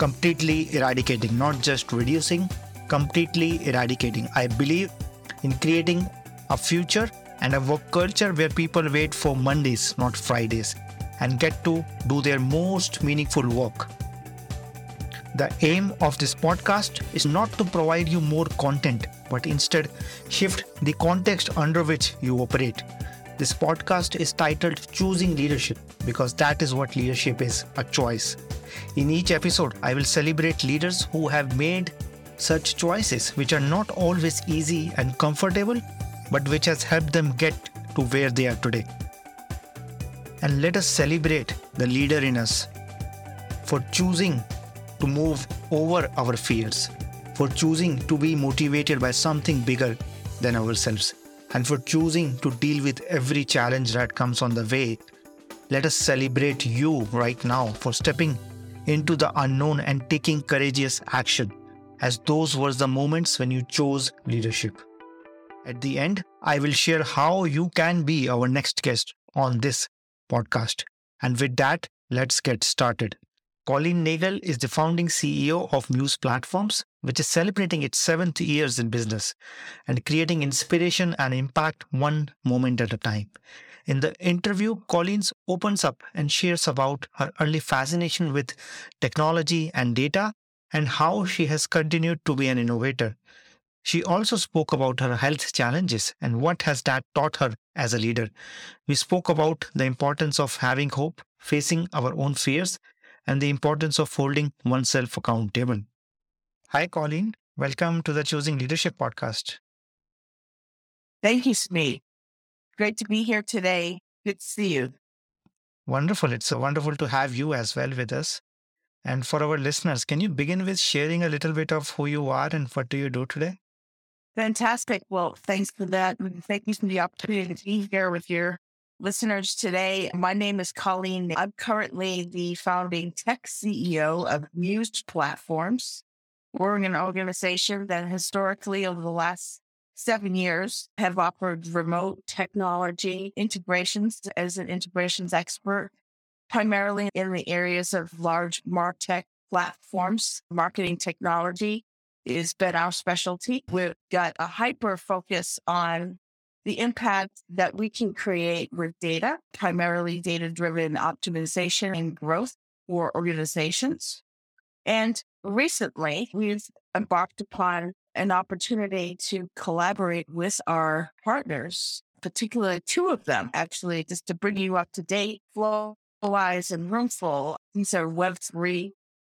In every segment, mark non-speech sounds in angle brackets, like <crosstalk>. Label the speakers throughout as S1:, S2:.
S1: completely eradicating, not just reducing, completely eradicating. I believe in creating a future and a work culture where people wait for Mondays, not Fridays, and get to do their most meaningful work. The aim of this podcast is not to provide you more content, but instead shift the context under which you operate. This podcast is titled Choosing Leadership because that is what leadership is a choice. In each episode, I will celebrate leaders who have made such choices, which are not always easy and comfortable, but which has helped them get to where they are today. And let us celebrate the leader in us for choosing to move over our fears, for choosing to be motivated by something bigger than ourselves, and for choosing to deal with every challenge that comes on the way. Let us celebrate you right now for stepping into the unknown and taking courageous action, as those were the moments when you chose leadership. At the end, I will share how you can be our next guest on this podcast. And with that, let's get started. Colleen Nagle is the founding CEO of Muse Platforms, which is celebrating its seventh years in business and creating inspiration and impact one moment at a time. In the interview, Colleen opens up and shares about her early fascination with technology and data and how she has continued to be an innovator. She also spoke about her health challenges and what has that taught her as a leader. We spoke about the importance of having hope, facing our own fears, and the importance of holding oneself accountable. Hi, Colleen. Welcome to the Choosing Leadership podcast.
S2: Thank you, Smee. Great to be here today. Good to see you.
S1: Wonderful. It's wonderful to have you as well with us. And for our listeners, can you begin with sharing a little bit of who you are and what do you do today?
S2: Fantastic. Well, thanks for that. Thank you for the opportunity to be here with your listeners today. My name is Colleen. I'm currently the founding tech CEO of Muse Platforms. We're an organization that historically, over the last seven years, have offered remote technology integrations as an integrations expert, primarily in the areas of large MarTech platforms, marketing technology, has been our specialty. We've got a hyper focus on the impact that we can create with data, primarily data driven optimization and growth for organizations. And recently, we've embarked upon an opportunity to collaborate with our partners, particularly two of them, actually, just to bring you up to date. Flowise and Roomful, these are Web3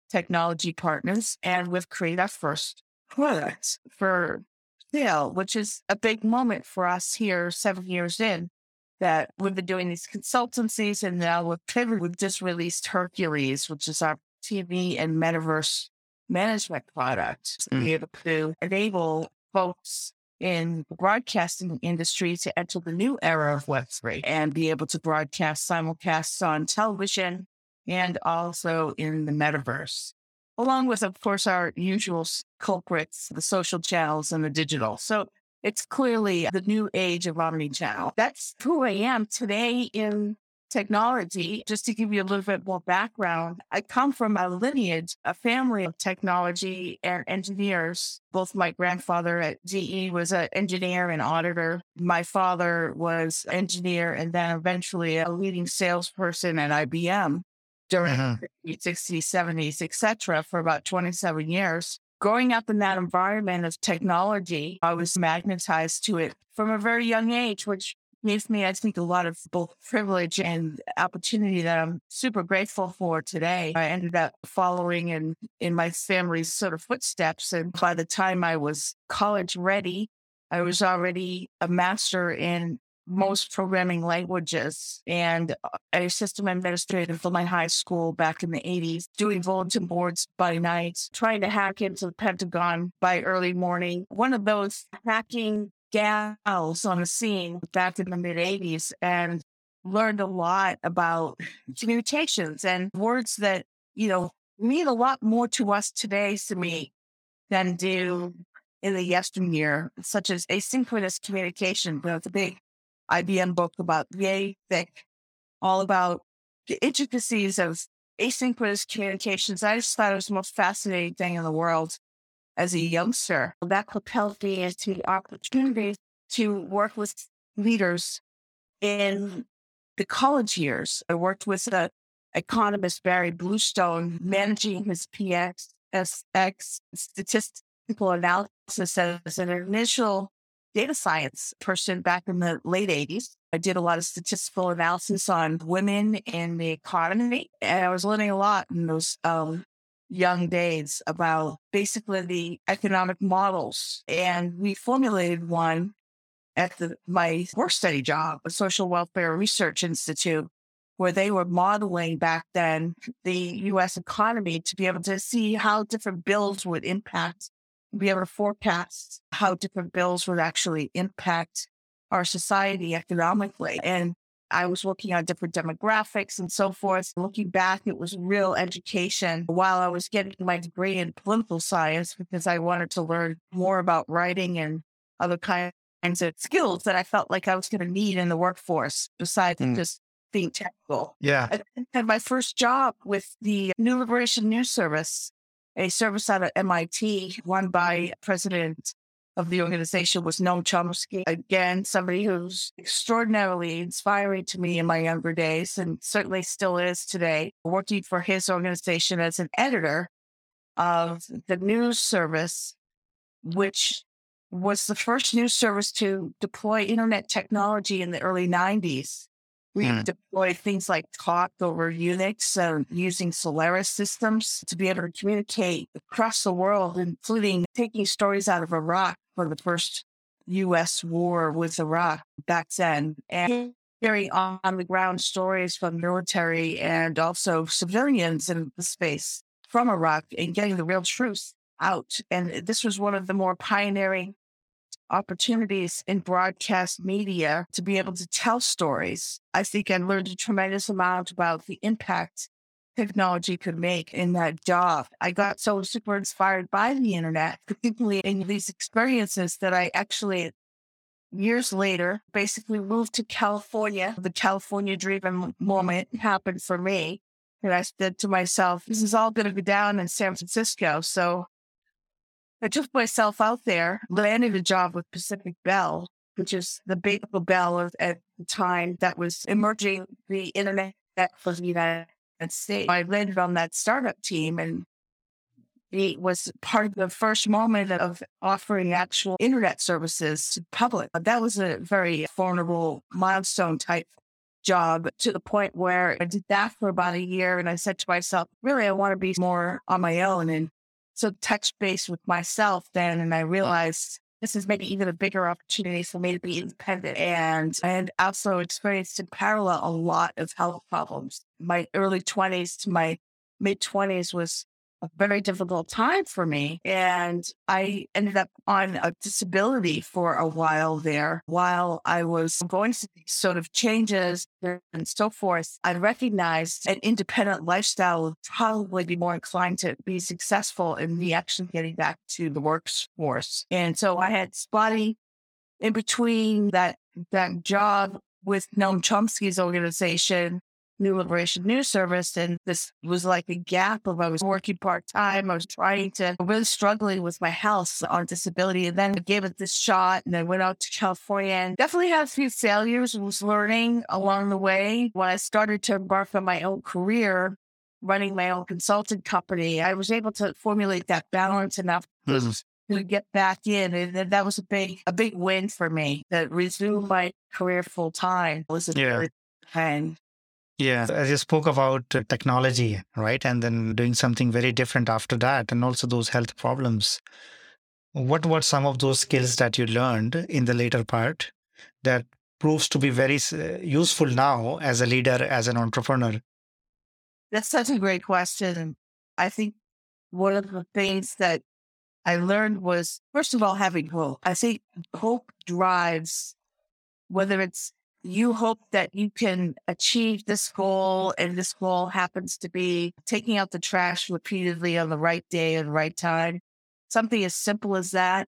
S2: technology partners, and we've created our first product for sale, which is a big moment for us here seven years in. That we've been doing these consultancies, and now with Pivot, we've just released Hercules, which is our TV and metaverse management product to be mm. able to enable folks in the broadcasting industry to enter the new era of Web3 and be able to broadcast simulcasts on television and also in the metaverse, along with, of course, our usual culprits, the social channels and the digital. So it's clearly the new age of omni-channel. That's who I am today in technology. Just to give you a little bit more background, I come from a lineage, a family of technology and engineers. Both my grandfather at GE was an engineer and auditor. My father was engineer and then eventually a leading salesperson at IBM during uh-huh. the 60s, 70s, etc., for about 27 years. Growing up in that environment of technology, I was magnetized to it from a very young age, which gave me, I think, a lot of both privilege and opportunity that I'm super grateful for today. I ended up following in, in my family's sort of footsteps. And by the time I was college ready, I was already a master in most programming languages and uh, a system administrator for my high school back in the 80s, doing bulletin boards by night, trying to hack into the Pentagon by early morning. One of those hacking gals on the scene back in the mid 80s and learned a lot about communications and words that, you know, mean a lot more to us today, to me, than do in the yesteryear, such as asynchronous communication. It's a big IBM book about yay thick, all about the intricacies of asynchronous communications. I just thought it was the most fascinating thing in the world as a youngster. That propelled me into the opportunity to work with leaders in the college years. I worked with the economist Barry Bluestone managing his PXSX statistical analysis as an initial data science person back in the late 80s. I did a lot of statistical analysis on women in the economy, and I was learning a lot in those um, young days about basically the economic models. And we formulated one at the, my work study job, a social welfare research institute, where they were modeling back then the US economy to be able to see how different bills would impact be able to forecast how different bills would actually impact our society economically. And I was working on different demographics and so forth. Looking back, it was real education while I was getting my degree in political science because I wanted to learn more about writing and other kinds of skills that I felt like I was going to need in the workforce besides mm. just being technical.
S1: Yeah.
S2: I had my first job with the New Liberation News Service a service out of uh, MIT run by president of the organization was Noam Chomsky. Again, somebody who's extraordinarily inspiring to me in my younger days and certainly still is today, working for his organization as an editor of the news service, which was the first news service to deploy internet technology in the early 90s. We mm. deployed things like talk over Unix and using Solaris systems to be able to communicate across the world, including taking stories out of Iraq for the first U.S. war with Iraq back then, and <laughs> hearing on the ground stories from military and also civilians in the space from Iraq and getting the real truth out. And this was one of the more pioneering opportunities in broadcast media to be able to tell stories. I think I learned a tremendous amount about the impact technology could make in that job. I got so super inspired by the internet, particularly in these experiences that I actually years later basically moved to California. The California dream moment happened for me. And I said to myself, this is all going to go down in San Francisco. So I took myself out there, landed a job with Pacific Bell, which is the big bell at the time that was emerging the internet for the United States. I landed on that startup team and it was part of the first moment of offering actual internet services to the public. That was a very formidable milestone type job to the point where I did that for about a year. And I said to myself, really, I want to be more on my own. And so touch base with myself then, and I realized this is maybe even a bigger opportunity for me to be independent. And I had also experienced in parallel a lot of health problems. My early 20s to my mid 20s was a very difficult time for me. And I ended up on a disability for a while there while I was going through these sort of changes and so forth. I recognized an independent lifestyle would probably be more inclined to be successful in me actually getting back to the workforce. And so I had spotty in between that that job with Noam Chomsky's organization New Liberation News Service. And this was like a gap of I was working part time. I was trying to really struggling with my health on disability. And then I gave it this shot and I went out to California and definitely had a few failures, and was learning along the way. When I started to embark on my own career, running my own consulting company, I was able to formulate that balance enough mm-hmm. to get back in. And that was a big, a big win for me that resumed my career full time was a yeah. and
S1: yeah, as you spoke about uh, technology, right? And then doing something very different after that, and also those health problems. What were some of those skills that you learned in the later part that proves to be very uh, useful now as a leader, as an entrepreneur?
S2: That's such a great question. I think one of the things that I learned was, first of all, having hope. I think hope drives whether it's you hope that you can achieve this goal and this goal happens to be taking out the trash repeatedly on the right day and right time. Something as simple as that,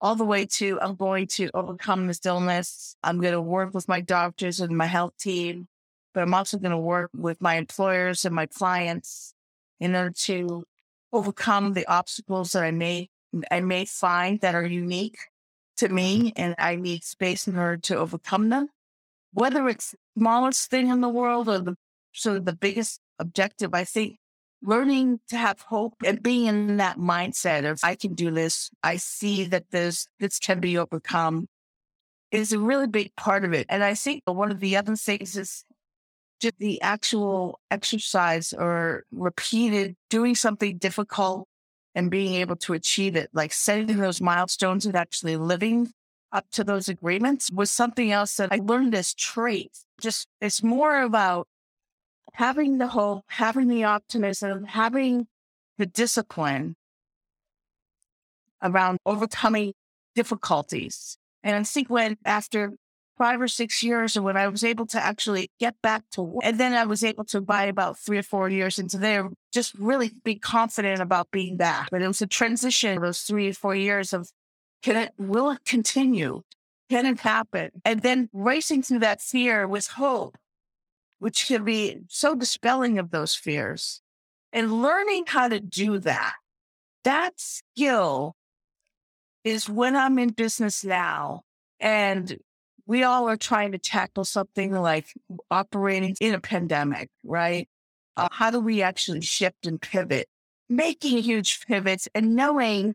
S2: all the way to I'm going to overcome this illness. I'm going to work with my doctors and my health team, but I'm also going to work with my employers and my clients in order to overcome the obstacles that I may I may find that are unique to me and I need space in order to overcome them. Whether it's smallest thing in the world or the sort of the biggest objective, I think learning to have hope and being in that mindset of I can do this, I see that this this can be overcome is a really big part of it. And I think one of the other things is just the actual exercise or repeated doing something difficult and being able to achieve it, like setting those milestones and actually living up to those agreements was something else that I learned as traits. Just it's more about having the hope, having the optimism, having the discipline around overcoming difficulties. And I think when after five or six years, or when I was able to actually get back to work. And then I was able to buy about three or four years into there, just really be confident about being back. But it was a transition, those three or four years of can it, will it continue? Can it happen? And then racing through that fear with hope, which can be so dispelling of those fears and learning how to do that. That skill is when I'm in business now and we all are trying to tackle something like operating in a pandemic, right? Uh, how do we actually shift and pivot? Making huge pivots and knowing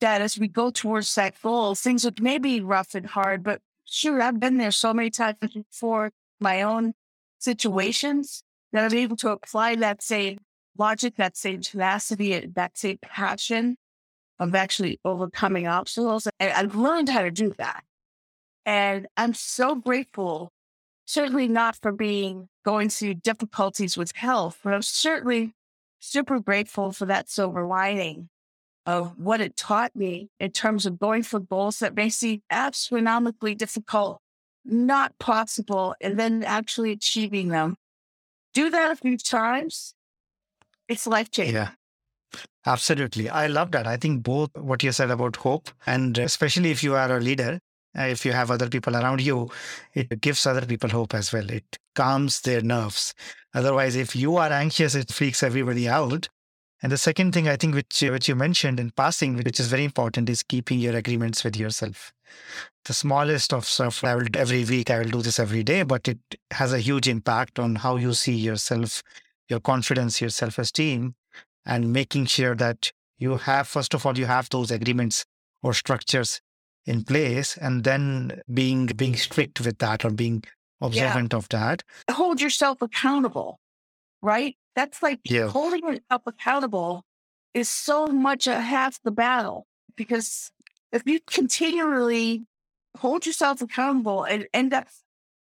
S2: that as we go towards that goal, things are maybe rough and hard, but sure, I've been there so many times before my own situations that I'm able to apply that same logic, that same tenacity, that same passion of actually overcoming obstacles. And I've learned how to do that. And I'm so grateful, certainly not for being going through difficulties with health, but I'm certainly super grateful for that silver lining of what it taught me in terms of going for goals that may seem astronomically difficult, not possible, and then actually achieving them. Do that a few times. It's life changing.
S1: Yeah. Absolutely. I love that. I think both what you said about hope, and especially if you are a leader, uh, if you have other people around you, it gives other people hope as well. It calms their nerves. Otherwise, if you are anxious, it freaks everybody out. And the second thing I think which which you mentioned in passing, which is very important, is keeping your agreements with yourself. The smallest of stuff I will every week, I will do this every day, but it has a huge impact on how you see yourself, your confidence, your self-esteem, and making sure that you have, first of all, you have those agreements or structures in place and then being being strict with that or being observant yeah. of that
S2: hold yourself accountable right that's like yeah. holding yourself accountable is so much a half the battle because if you continually hold yourself accountable and end up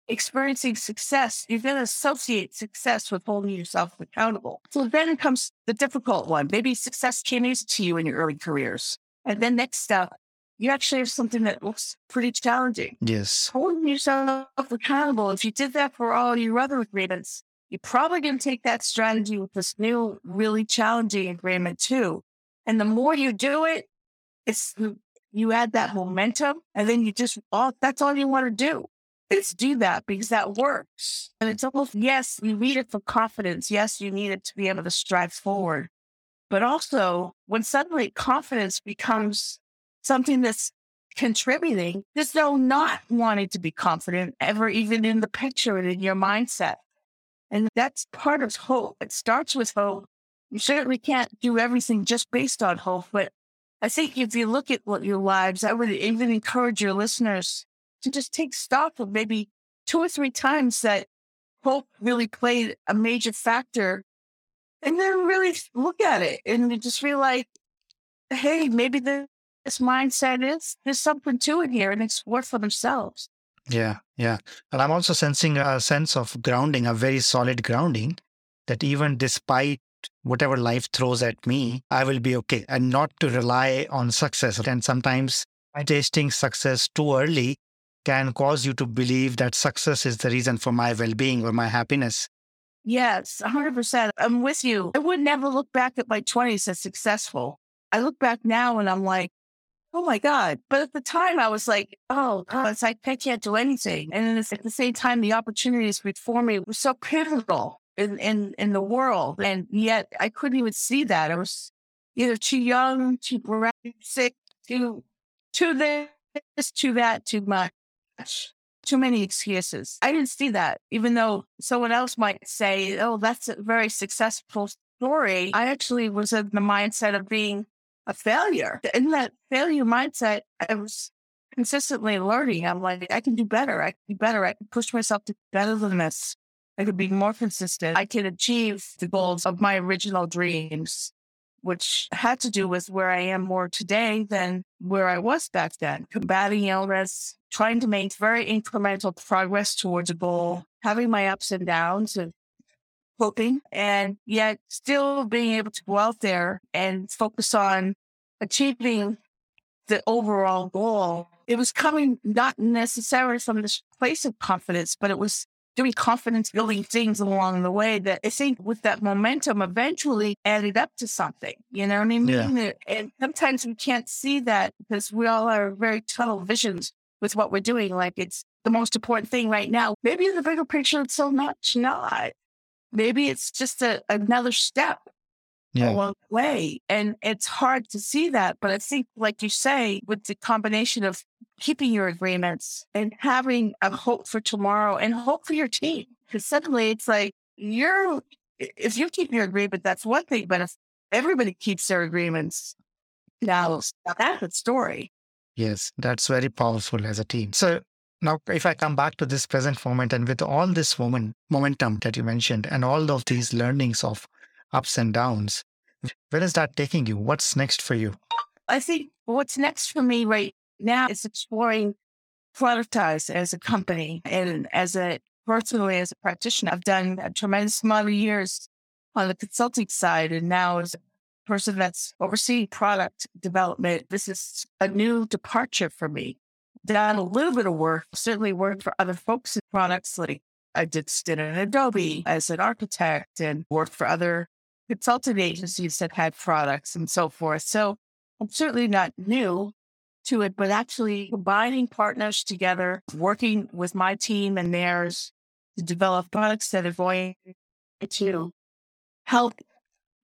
S2: experiencing success, you're going to associate success with holding yourself accountable. So then comes the difficult one. Maybe success came easy to you in your early careers. And then next step, you actually have something that looks pretty challenging.
S1: Yes.
S2: Holding yourself accountable. If you did that for all your other agreements, you're probably going to take that strategy with this new, really challenging agreement too. And the more you do it, it's you add that momentum and then you just all that's all you want to do is do that because that works. And it's almost yes, you need it for confidence. Yes, you need it to be able to strive forward. But also when suddenly confidence becomes something that's contributing, there's no not wanting to be confident ever even in the picture and in your mindset. And that's part of hope. It starts with hope. You certainly can't do everything just based on hope, but I think if you look at what your lives, I would even encourage your listeners to just take stock of maybe two or three times that hope really played a major factor and then really look at it and just feel like, hey, maybe the this mindset is there's something to it here and it's worth for themselves.
S1: Yeah, yeah. And I'm also sensing a sense of grounding, a very solid grounding that even despite whatever life throws at me, I will be okay and not to rely on success. And sometimes tasting success too early can cause you to believe that success is the reason for my well being or my happiness.
S2: Yes, 100%. I'm with you. I would never look back at my 20s as successful. I look back now and I'm like, oh my God. But at the time, I was like, oh, God, it's like I can't do anything. And at the same time, the opportunities before me were so pivotal in, in, in the world. And yet I couldn't even see that. I was either too young, too sick, too, too this, too that, too much. Too many excuses. I didn't see that, even though someone else might say, oh, that's a very successful story. I actually was in the mindset of being a failure. In that failure mindset, I was consistently learning. I'm like, I can do better. I can do better. I can push myself to better than this. I could be more consistent. I can achieve the goals of my original dreams, which had to do with where I am more today than where I was back then. Combating illness, trying to make very incremental progress towards a goal, having my ups and downs and hoping, and yet still being able to go out there and focus on achieving the overall goal. It was coming not necessarily from this place of confidence, but it was doing confidence building things along the way that I think with that momentum eventually added up to something. You know what I mean? Yeah. And sometimes we can't see that because we all are very tunnel visions with what we're doing. Like it's the most important thing right now. Maybe in the bigger picture, it's so much not maybe it's just a, another step yeah. along the way. And it's hard to see that. But I think, like you say, with the combination of keeping your agreements and having a hope for tomorrow and hope for your team, because suddenly it's like you're, if you keep your agreement, that's one thing. But if everybody keeps their agreements, now that's a story.
S1: Yes, that's very powerful as a team. So now, if I come back to this present moment and with all this moment, momentum that you mentioned and all of these learnings of ups and downs, where is that taking you? What's next for you?
S2: I think what's next for me right now is exploring productize as a company and as a personally as a practitioner. I've done a tremendous amount of years on the consulting side and now as a person that's overseeing product development, this is a new departure for me done a little bit of work, certainly worked for other folks in products. Like I did stint at Adobe as an architect and worked for other consulting agencies that had products and so forth. So I'm certainly not new to it, but actually combining partners together, working with my team and theirs to develop products that are going to help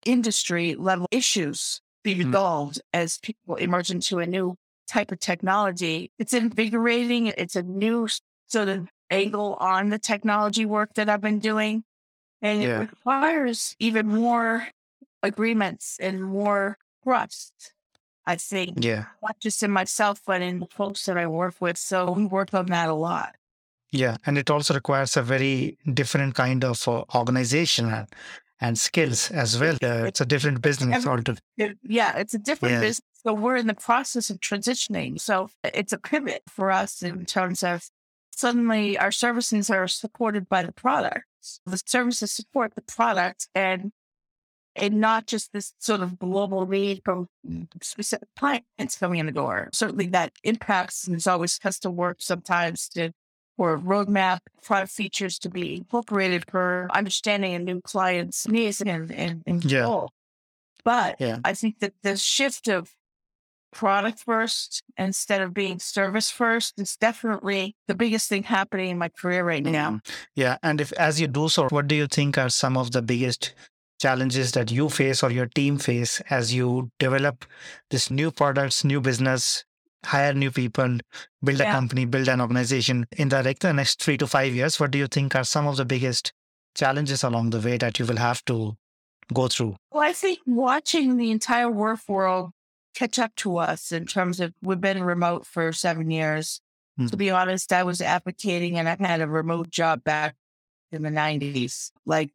S2: industry level issues be mm-hmm. resolved mm-hmm. as people emerge into a new type of technology. It's invigorating. It's a new sort of angle on the technology work that I've been doing. And yeah. it requires even more agreements and more trust, I think.
S1: Yeah.
S2: Not just in myself, but in the folks that I work with. So we work on that a lot.
S1: Yeah. And it also requires a very different kind of uh, organization and, and skills as well. Uh, it's a different business altogether.
S2: yeah, it's a different yeah. business so we're in the process of transitioning. So it's a pivot for us in terms of suddenly our services are supported by the product. The services support the product and and not just this sort of global need from specific clients coming in the door. Certainly that impacts and there's always custom work sometimes to or roadmap product features to be incorporated for understanding a new client's needs and, and, and yeah. goal. But yeah. I think that the shift of product first instead of being service first is definitely the biggest thing happening in my career right now. Mm-hmm.
S1: Yeah. And if as you do so, what do you think are some of the biggest challenges that you face or your team face as you develop this new products, new business, hire new people, build a yeah. company, build an organization in the, like the next three to five years? What do you think are some of the biggest challenges along the way that you will have to go through?
S2: Well, I think watching the entire work world catch up to us in terms of we've been remote for seven years. Mm-hmm. To be honest, I was advocating and I had a remote job back in the 90s. Like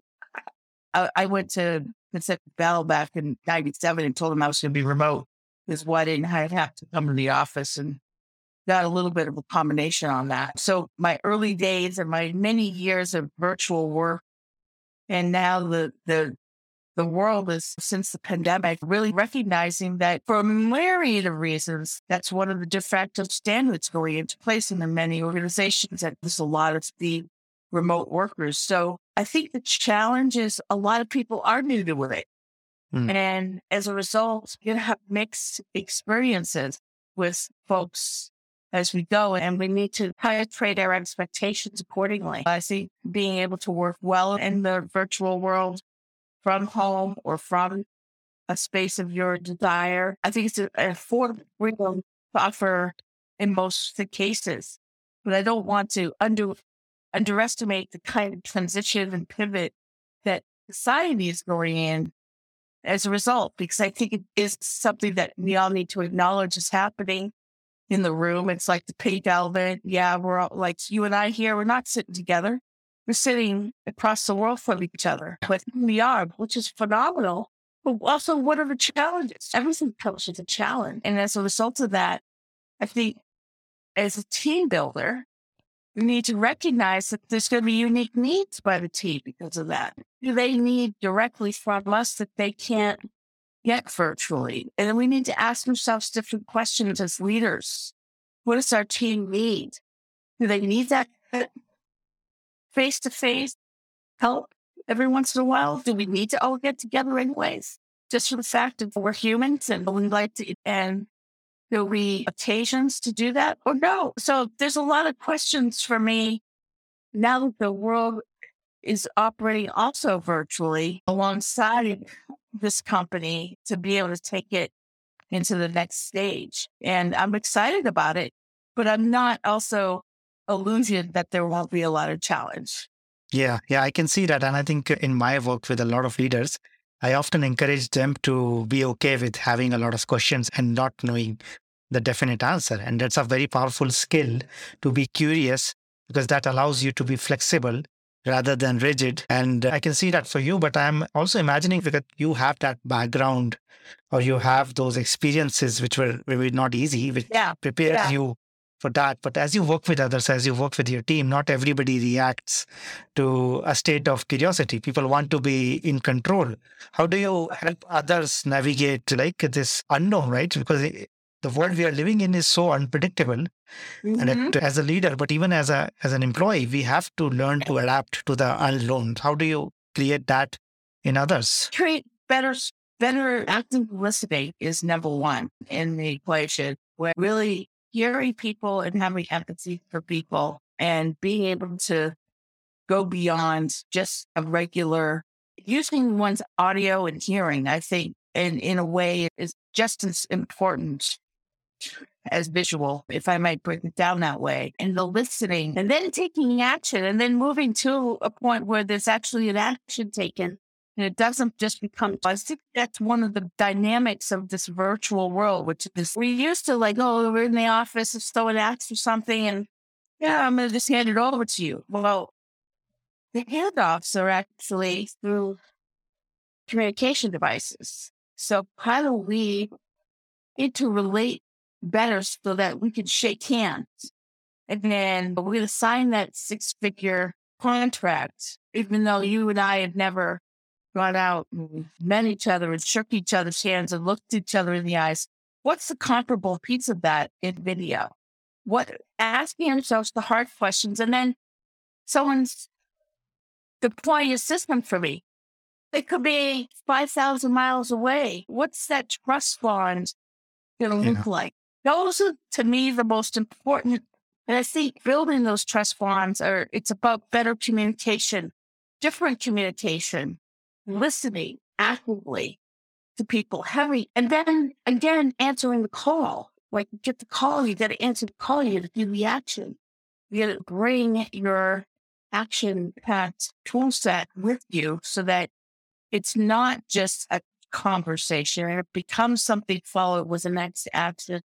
S2: I, I went to Pacific Bell back in 97 and told them I was going to be remote because why didn't I have to come to the office and got a little bit of a combination on that. So my early days and my many years of virtual work, and now the the the world is since the pandemic really recognizing that for a myriad of reasons, that's one of the de facto standards going into place in the many organizations that there's a lot of the remote workers. So I think the challenge is a lot of people are new to it. Mm. And as a result, you have mixed experiences with folks as we go, and we need to titrate our expectations accordingly. I see being able to work well in the virtual world from home or from a space of your desire. I think it's an affordable freedom to offer in most cases, but I don't want to under, underestimate the kind of transition and pivot that society is going in as a result, because I think it is something that we all need to acknowledge is happening in the room. It's like the pink elephant. Yeah, we're all like you and I here. We're not sitting together. We're sitting across the world from each other, but we are, which is phenomenal. But also, what are the challenges? Everything comes with a challenge. And as a result of that, I think as a team builder, we need to recognize that there's going to be unique needs by the team because of that. Do they need directly from us that they can't get virtually? And we need to ask ourselves different questions as leaders. What does our team need? Do they need that face to face help every once in a while? Do we need to all get together anyways? Just for the fact that we're humans and we like to, and there'll be occasions to do that or no. So there's a lot of questions for me now that the world is operating also virtually alongside this company to be able to take it into the next stage. And I'm excited about it, but I'm not also illusion that there won't be a lot of challenge.
S1: Yeah, yeah, I can see that. And I think in my work with a lot of leaders, I often encourage them to be okay with having a lot of questions and not knowing the definite answer. And that's a very powerful skill to be curious because that allows you to be flexible rather than rigid. And I can see that for you, but I'm also imagining because you have that background or you have those experiences which were maybe not easy, which yeah. prepared yeah. you for that. But as you work with others, as you work with your team, not everybody reacts to a state of curiosity. People want to be in control. How do you help others navigate like this unknown, right? Because the world we are living in is so unpredictable mm-hmm. and it, mm-hmm. as a leader but even as a as an employee we have to learn to adapt to the unknown how do you create that in others
S2: create better better active listening is number one in the equation where really hearing people and having empathy for people and being able to go beyond just a regular using one's audio and hearing, I think, and in a way is just as important as visual, if I might break it down that way, and the listening and then taking action and then moving to a point where there's actually an action taken and it doesn't just become, I think that's one of the dynamics of this virtual world, which is we used to like, oh, we're in the office, if someone asks for something and yeah, I'm going to just hand it over to you. Well, the handoffs are actually through communication devices. So how do we interrelate better so that we can shake hands? And then we're going to sign that six figure contract, even though you and I have never gone out and met each other and shook each other's hands and looked each other in the eyes. What's the comparable piece of that in video? What asking ourselves the hard questions and then someone's deploying a system for me. It could be 5,000 miles away. What's that trust bond going to look like? Those are to me the most important. And I think building those trust bonds are, it's about better communication, different communication, listening actively to people, heavy, and then again answering the call. Like you get the call, you got to answer the call, you got to do the action. You got to bring your action packed tool set with you so that it's not just a conversation. It becomes something followed with the next action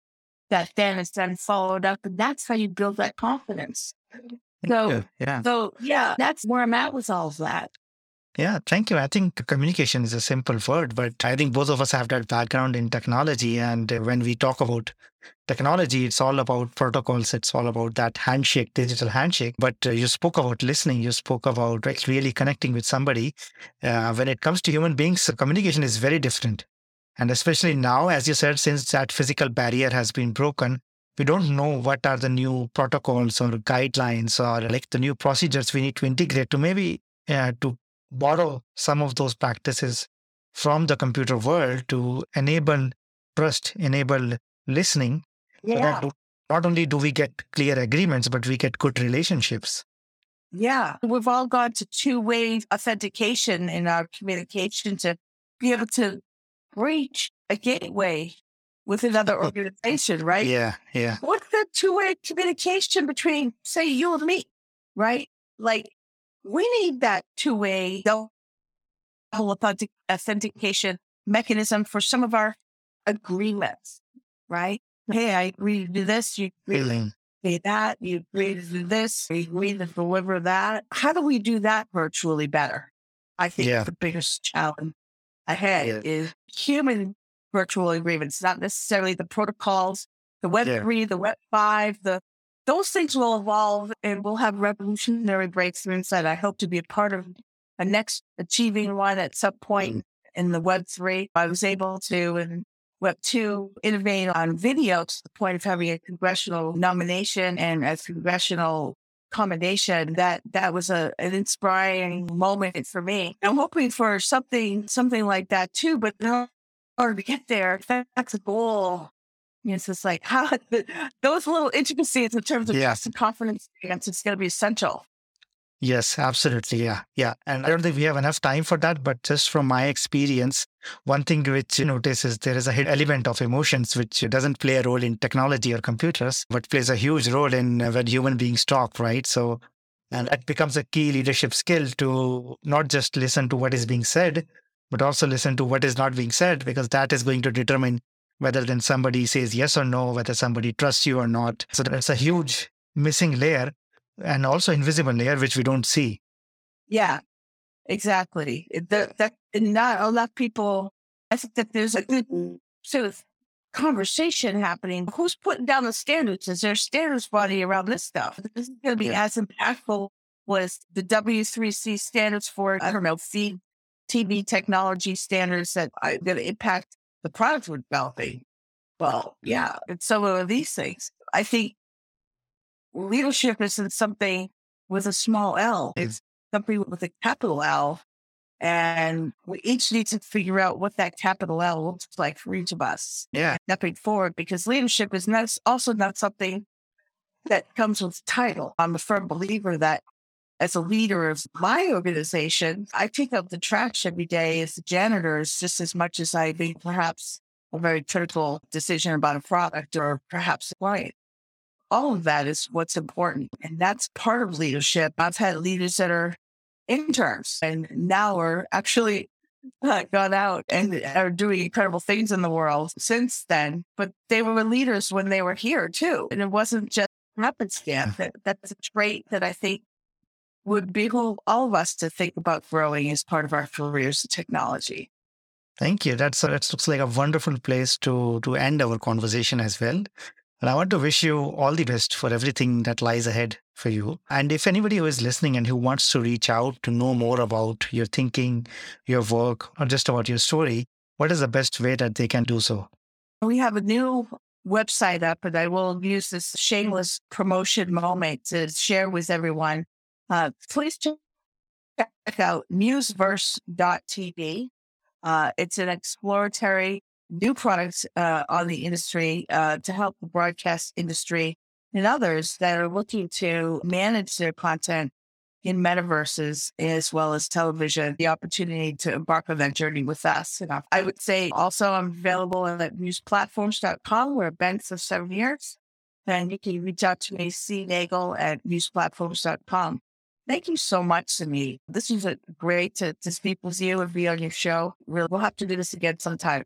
S2: that then is then followed up. And that's how you build that confidence. So, yeah. so yeah, that's where I'm at with all of that.
S1: Yeah, thank you. I think communication is a simple word, but I think both of us have that background in technology. And when we talk about technology, it's all about protocols. It's all about that handshake, digital handshake. But uh, you spoke about listening. You spoke about really connecting with somebody. Uh, when it comes to human beings, communication is very different. And especially now, as you said, since that physical barrier has been broken, we don't know what are the new protocols or guidelines or like the new procedures we need to integrate to maybe uh, to borrow some of those practices from the computer world to enable trust, enable listening.
S2: Yeah.
S1: So not only do we get clear agreements, but we get good relationships.
S2: Yeah. We've all gone to two way authentication in our communication to be able to reach a gateway with another <laughs> organization, right?
S1: Yeah. Yeah.
S2: What's the two way communication between, say, you and me, right? Like we need that two way double authentic- authentication mechanism for some of our agreements, right? Hey, I agree to do this. You agree to that. You agree to do this. You agree to deliver that. How do we do that virtually better? I think
S1: Yeah.
S2: the biggest challenge ahead
S1: Yeah.
S2: is human virtual agreements, not necessarily the protocols, the Web
S1: Yeah.
S2: three, the Web five, the those things will evolve and we'll have revolutionary breakthroughs that I hope to be a part of a next achieving one at some point in the Web three. I was able to in Web two innovate on video to the point of having a congressional nomination and a congressional commendation. That that was a an inspiring moment for me. I'm hoping for something something like that too, but in order to get there, that's a goal. It's just like <laughs> how those little intricacies in terms of
S1: Yeah.
S2: trust and confidence, it's it's going to be essential.
S1: Yes, absolutely. Yeah. Yeah. And I don't think we have enough time for that, but just from my experience, one thing which you notice is there is a hidden element of emotions which doesn't play a role in technology or computers, but plays a huge role in when human beings talk, right? So, and that becomes a key leadership skill to not just listen to what is being said, but also listen to what is not being said, because that is going to determine whether then somebody says yes or no, whether somebody trusts you or not. So that's a huge missing layer and also invisible layer which we don't see.
S2: Yeah, exactly. It- That, that not a lot of people. I think that there's a good sort of conversation happening. Who's putting down the standards? Is there a standards body around this stuff? This is going to be
S1: Yeah.
S2: as impactful was the W3C standards for I don't know feed TV technology standards that are going to impact the products we're developing. Well, yeah, and some of these things. I think leadership isn't something with a small L. Mm. It's something with a capital L. And we each need to figure out what that capital L looks like for each of us
S1: Yeah.
S2: stepping forward because leadership is not, also not something that comes with title. I'm a firm believer that as a leader of my organization, I pick up the trash every day as the janitors just as much as I make perhaps a very critical decision about a product or perhaps a client. All of that is what's important. And that's part of leadership. I've had leaders that are interns and now are actually uh, gone out and are doing incredible things in the world since then. But they were leaders when they were here too. And it wasn't just happenstance. <laughs> That, that's a trait that I think would behoove all of us to think about growing as part of our careers in technology.
S1: Thank you. That's uh, that looks like a wonderful place to to end our conversation as well. And I want to wish you all the best for everything that lies ahead for you. And if anybody who is listening and who wants to reach out to know more about your thinking, your work, or just about your story, what is the best way that they can do so?
S2: We have a new website up, and I will use this shameless promotion moment to share with everyone. Uh, please check out museverse.tv. Uh, it's an exploratory new product uh, on the industry uh, to help the broadcast industry and others that are looking to manage their content in metaverses as well as television, the opportunity to embark on that journey with us. And I- would say also I'm available at museplatforms.com where been for seven years. And you can reach out to me, C Nagle at museplatforms.com. Thank you so much, Sami. This was a great to, to speak with you and be on your show. We'll, we'll have to do this again sometime.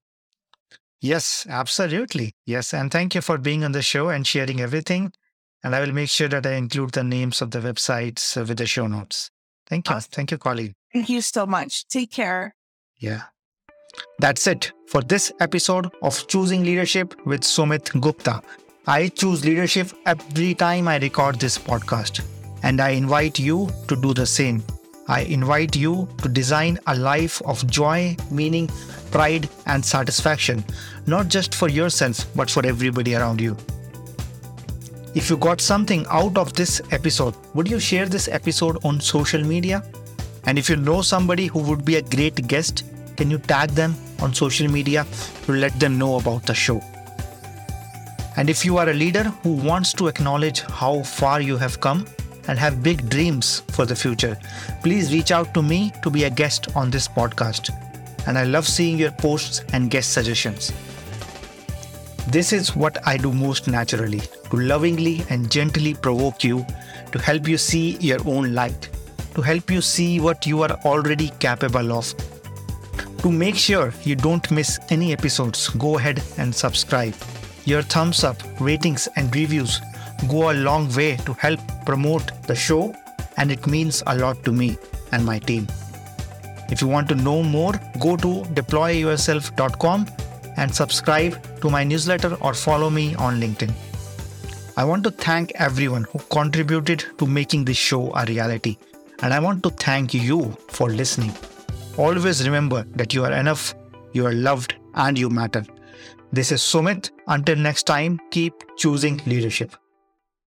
S1: Yes, absolutely. Yes. And thank you for being on the show and sharing everything. And I will make sure that I include the names of the websites uh, with the show notes. Thank Thank you.
S2: Awesome.
S1: Thank you, Colleen.
S2: Thank you so much. Take care.
S1: Yeah. That's it for this episode of Choosing Leadership with Sumit Gupta. I choose leadership every time I record this podcast, and I invite you to do the same. I invite you to design a life of joy, meaning, pride, and satisfaction, not just for yourself, but for everybody around you. If you got something out of this episode, would you share this episode on social media? And if you know somebody who would be a great guest, can you tag them on social media to let them know about the show? And if you are a leader who wants to acknowledge how far you have come and have big dreams for the future, please reach out to me to be a guest on this podcast. And I love seeing your posts and guest suggestions. This is what I do most naturally to lovingly and gently provoke you, to help you see your own light, to help you see what you are already capable of. To make sure you don't miss any episodes, go ahead and subscribe. Your thumbs up, ratings, and reviews go a long way to help promote the show, and it means a lot to me and my team. If you want to know more, go to deployyourself.com and subscribe to my newsletter or follow me on LinkedIn. I want to thank everyone who contributed to making this show a reality, and I want to thank you for listening. Always remember that you are enough, you are loved, and you matter. This is Sumit. Until next time, keep choosing leadership.